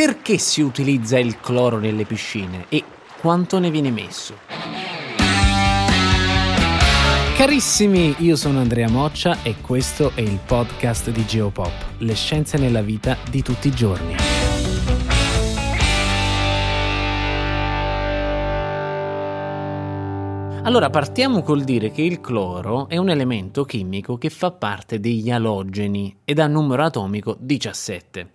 perché si utilizza il cloro nelle piscine e quanto ne viene messo? Carissimi, io sono Andrea Moccia e questo è il podcast di Geopop, le scienze nella vita di tutti i giorni. Allora partiamo col dire che il cloro è un elemento chimico che fa parte degli alogeni ed ha numero atomico 17.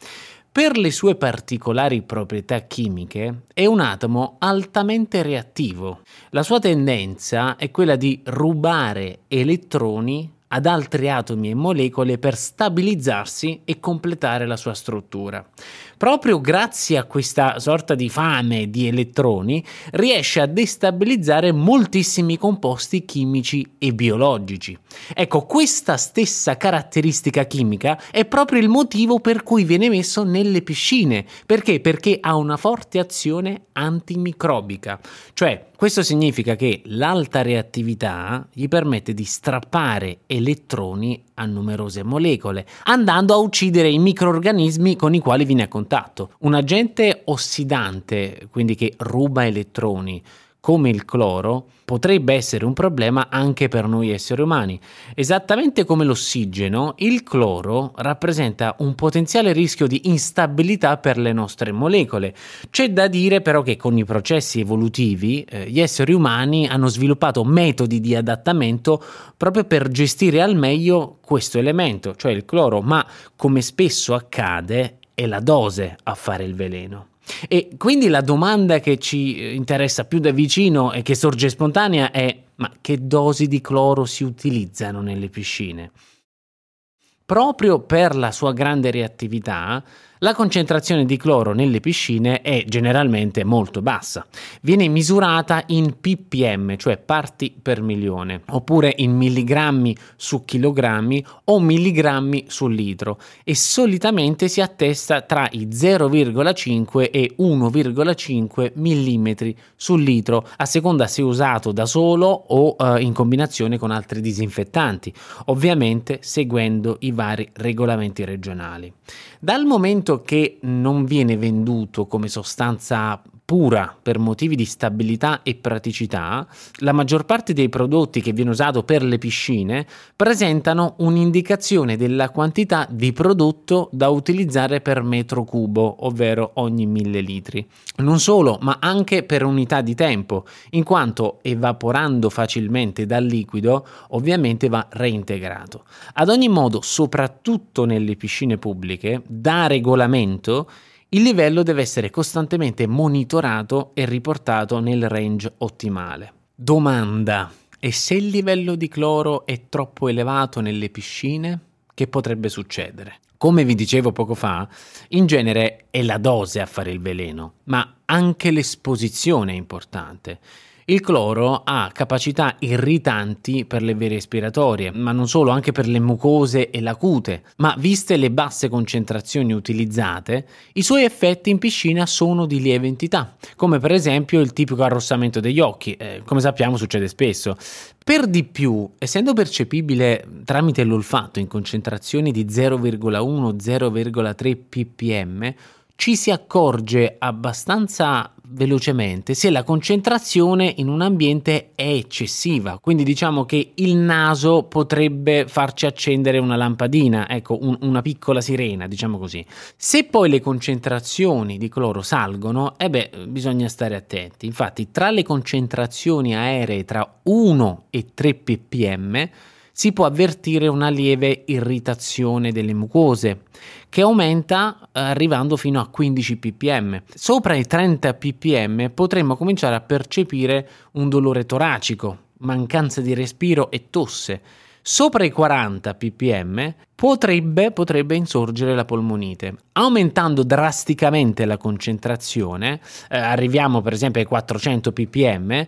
Per le sue particolari proprietà chimiche è un atomo altamente reattivo. La sua tendenza è quella di rubare elettroni ad altri atomi e molecole per stabilizzarsi e completare la sua struttura. Proprio grazie a questa sorta di fame di elettroni riesce a destabilizzare moltissimi composti chimici e biologici. Ecco, questa stessa caratteristica chimica è proprio il motivo per cui viene messo nelle piscine. Perché? Perché ha una forte azione antimicrobica. Cioè, questo significa che l'alta reattività gli permette di strappare elettroni a numerose molecole, andando a uccidere i microorganismi con i quali viene a contatto. Un agente ossidante, quindi che ruba elettroni, come il cloro, potrebbe essere un problema anche per noi esseri umani. Esattamente come l'ossigeno, il cloro rappresenta un potenziale rischio di instabilità per le nostre molecole. C'è da dire però che con i processi evolutivi eh, gli esseri umani hanno sviluppato metodi di adattamento proprio per gestire al meglio questo elemento, cioè il cloro, ma come spesso accade è la dose a fare il veleno. E quindi la domanda che ci interessa più da vicino e che sorge spontanea è ma che dosi di cloro si utilizzano nelle piscine? Proprio per la sua grande reattività, la concentrazione di cloro nelle piscine è generalmente molto bassa. Viene misurata in ppm, cioè parti per milione, oppure in milligrammi su chilogrammi o milligrammi su litro e solitamente si attesta tra i 0,5 e 1,5 mm su litro, a seconda se usato da solo o uh, in combinazione con altri disinfettanti, ovviamente seguendo i vari regolamenti regionali. Dal momento che non viene venduto come sostanza pura per motivi di stabilità e praticità, la maggior parte dei prodotti che viene usato per le piscine presentano un'indicazione della quantità di prodotto da utilizzare per metro cubo, ovvero ogni mille litri. Non solo, ma anche per unità di tempo, in quanto evaporando facilmente dal liquido, ovviamente va reintegrato. Ad ogni modo, soprattutto nelle piscine pubbliche, da regolamento il livello deve essere costantemente monitorato e riportato nel range ottimale. Domanda: e se il livello di cloro è troppo elevato nelle piscine? Che potrebbe succedere? Come vi dicevo poco fa, in genere è la dose a fare il veleno, ma anche l'esposizione è importante. Il cloro ha capacità irritanti per le vie respiratorie, ma non solo, anche per le mucose e la cute. Ma viste le basse concentrazioni utilizzate, i suoi effetti in piscina sono di lieve entità, come per esempio il tipico arrossamento degli occhi, eh, come sappiamo succede spesso. Per di più, essendo percepibile tramite l'olfatto in concentrazioni di 0,1-0,3 ppm, ci si accorge abbastanza velocemente se la concentrazione in un ambiente è eccessiva. Quindi diciamo che il naso potrebbe farci accendere una lampadina, ecco, un, una piccola sirena, diciamo così. Se poi le concentrazioni di cloro salgono, eh beh, bisogna stare attenti. Infatti, tra le concentrazioni aeree tra 1 e 3 ppm si può avvertire una lieve irritazione delle mucose che aumenta eh, arrivando fino a 15 ppm. Sopra i 30 ppm potremmo cominciare a percepire un dolore toracico, mancanza di respiro e tosse sopra i 40 ppm potrebbe, potrebbe, insorgere la polmonite. Aumentando drasticamente la concentrazione, eh, arriviamo per esempio ai 400 ppm,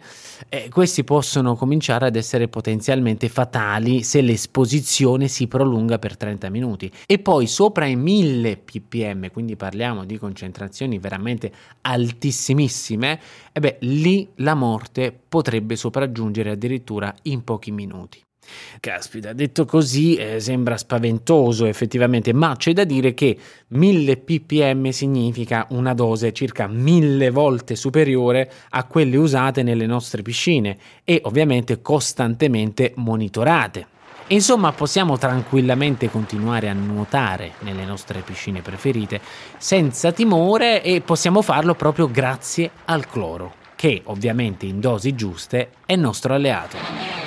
eh, questi possono cominciare ad essere potenzialmente fatali se l'esposizione si prolunga per 30 minuti. E poi sopra i 1000 ppm, quindi parliamo di concentrazioni veramente altissimissime, eh beh, lì la morte potrebbe sopraggiungere addirittura in pochi minuti. Caspita, detto così eh, sembra spaventoso effettivamente, ma c'è da dire che 1000 ppm significa una dose circa mille volte superiore a quelle usate nelle nostre piscine e ovviamente costantemente monitorate. Insomma, possiamo tranquillamente continuare a nuotare nelle nostre piscine preferite senza timore e possiamo farlo proprio grazie al cloro, che ovviamente in dosi giuste è nostro alleato.